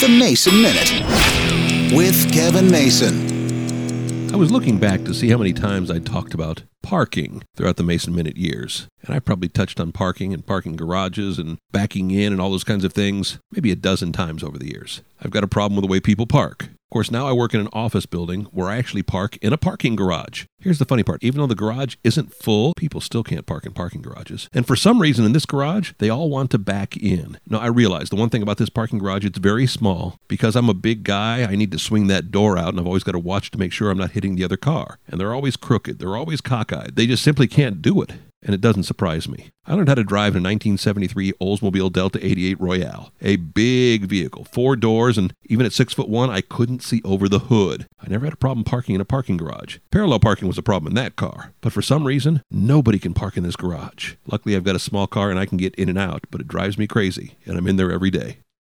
The Mason Minute with Kevin Mason. I was looking back to see how many times I talked about parking throughout the Mason Minute years. And I probably touched on parking and parking garages and backing in and all those kinds of things maybe a dozen times over the years. I've got a problem with the way people park. Of course, now I work in an office building where I actually park in a parking garage. Here's the funny part even though the garage isn't full, people still can't park in parking garages. And for some reason in this garage, they all want to back in. Now, I realize the one thing about this parking garage, it's very small. Because I'm a big guy, I need to swing that door out, and I've always got to watch to make sure I'm not hitting the other car. And they're always crooked, they're always cockeyed. They just simply can't do it and it doesn't surprise me. I learned how to drive in a 1973 Oldsmobile Delta 88 Royale, a big vehicle, four doors, and even at six foot one, I couldn't see over the hood. I never had a problem parking in a parking garage. Parallel parking was a problem in that car, but for some reason, nobody can park in this garage. Luckily, I've got a small car and I can get in and out, but it drives me crazy, and I'm in there every day.